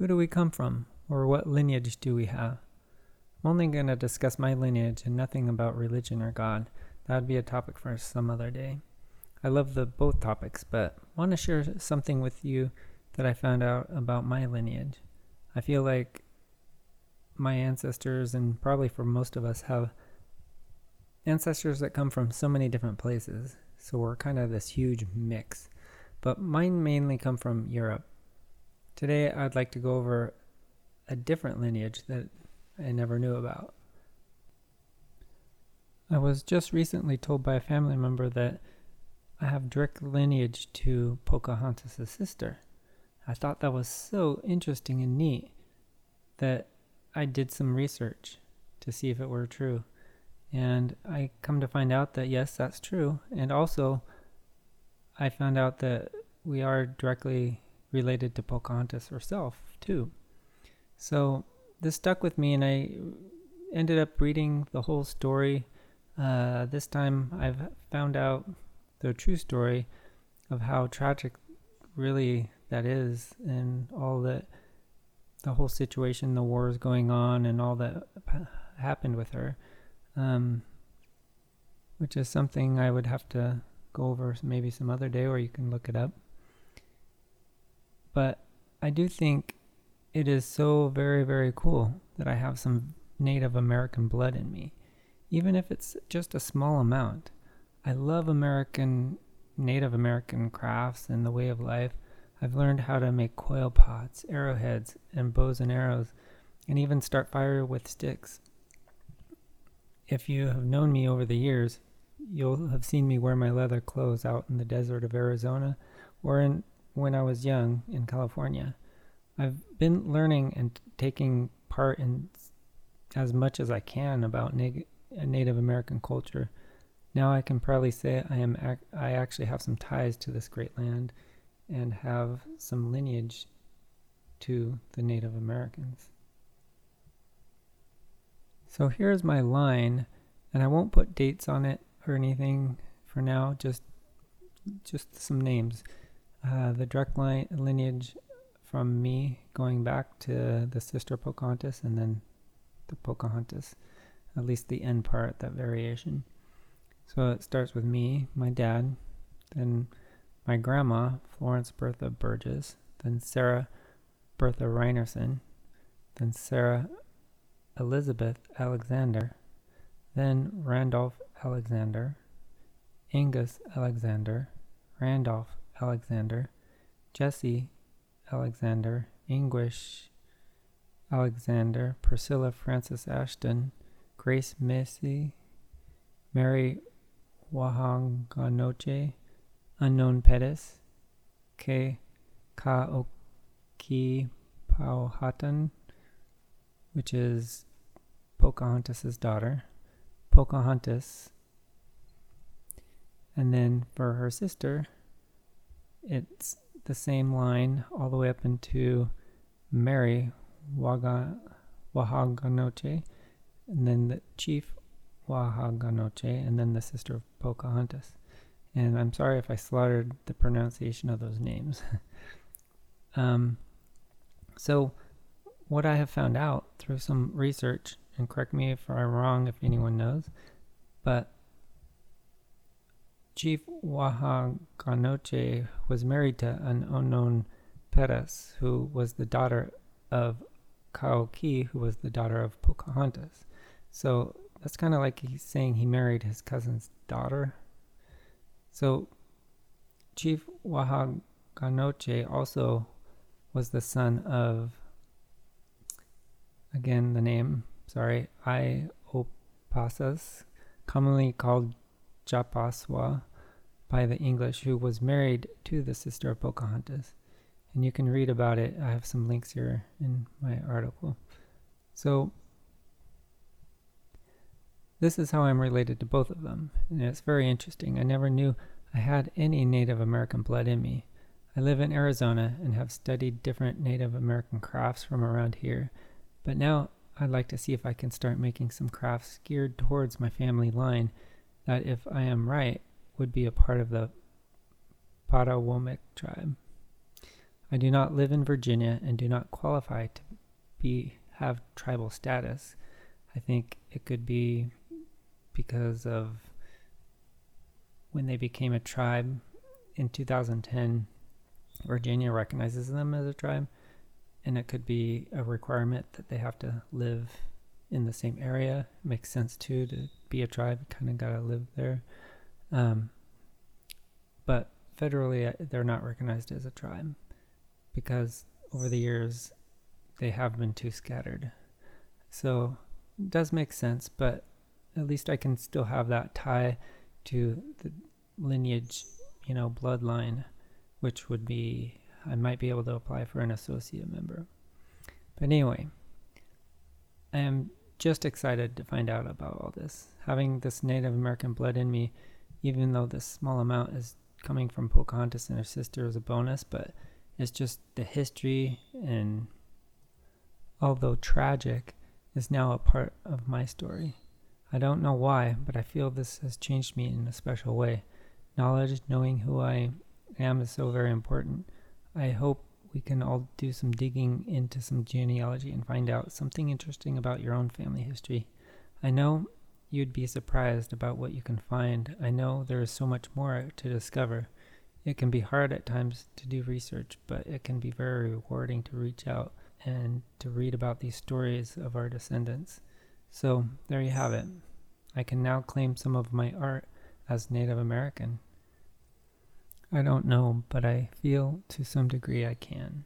Who do we come from, or what lineage do we have? I'm only going to discuss my lineage and nothing about religion or God. That would be a topic for some other day. I love the both topics, but want to share something with you that I found out about my lineage. I feel like my ancestors, and probably for most of us, have ancestors that come from so many different places. So we're kind of this huge mix. But mine mainly come from Europe. Today, I'd like to go over a different lineage that I never knew about. I was just recently told by a family member that I have direct lineage to Pocahontas' sister. I thought that was so interesting and neat that I did some research to see if it were true. And I come to find out that yes, that's true. And also, I found out that we are directly related to Pocahontas herself, too. So this stuck with me, and I ended up reading the whole story. Uh, this time, I've found out the true story of how tragic, really, that is, and all that the whole situation, the wars going on, and all that happened with her, um, which is something I would have to go over maybe some other day, or you can look it up. But I do think it is so very, very cool that I have some Native American blood in me, even if it's just a small amount. I love American, Native American crafts and the way of life. I've learned how to make coil pots, arrowheads, and bows and arrows, and even start fire with sticks. If you have known me over the years, you'll have seen me wear my leather clothes out in the desert of Arizona or in when I was young in California. I've been learning and taking part in as much as I can about neg- uh, Native American culture. Now I can proudly say I am ac- I actually have some ties to this great land and have some lineage to the Native Americans. So here's my line, and I won't put dates on it or anything for now, just just some names. Uh, the direct line lineage from me going back to the sister Pocahontas and then the Pocahontas, at least the end part, that variation. So it starts with me, my dad, then my grandma, Florence Bertha Burgess, then Sarah Bertha Reinerson, then Sarah Elizabeth Alexander, then Randolph Alexander, Angus Alexander, Randolph Alexander, Jesse Alexander, Anguish Alexander, Priscilla Frances Ashton, Grace Missy, Mary Wahanganoche, Unknown Pettis, K. Kaoki Powhatan, which is Pocahontas' daughter, Pocahontas, and then for her sister, it's the same line all the way up into Mary Waga, Wahaganoche, and then the chief Wahaganoche, and then the sister of Pocahontas. And I'm sorry if I slaughtered the pronunciation of those names. um, so, what I have found out through some research, and correct me if I'm wrong if anyone knows, but Chief Wahaganoche was married to an unknown Perez, who was the daughter of Kaoki, who was the daughter of Pocahontas. So that's kind of like he's saying he married his cousin's daughter. So Chief Wahaganoche also was the son of, again, the name, sorry, Iopassus, commonly called Japaswa, by the English who was married to the sister of Pocahontas. And you can read about it. I have some links here in my article. So, this is how I'm related to both of them. And it's very interesting. I never knew I had any Native American blood in me. I live in Arizona and have studied different Native American crafts from around here. But now I'd like to see if I can start making some crafts geared towards my family line that, if I am right, would be a part of the Patawomeck tribe. I do not live in Virginia and do not qualify to be have tribal status. I think it could be because of when they became a tribe in 2010, Virginia recognizes them as a tribe, and it could be a requirement that they have to live in the same area. It makes sense too to be a tribe, kind of got to live there. Um, but federally, uh, they're not recognized as a tribe because over the years they have been too scattered. So it does make sense, but at least I can still have that tie to the lineage, you know, bloodline, which would be, I might be able to apply for an associate member. But anyway, I am just excited to find out about all this. Having this Native American blood in me, even though this small amount is coming from Pocahontas and her sister, is a bonus, but it's just the history and although tragic, is now a part of my story. I don't know why, but I feel this has changed me in a special way. Knowledge, knowing who I am, is so very important. I hope we can all do some digging into some genealogy and find out something interesting about your own family history. I know you'd be surprised about what you can find. I know there is so much more to discover. It can be hard at times to do research, but it can be very rewarding to reach out and to read about these stories of our descendants. So there you have it. I can now claim some of my art as Native American. I don't know, but I feel to some degree I can.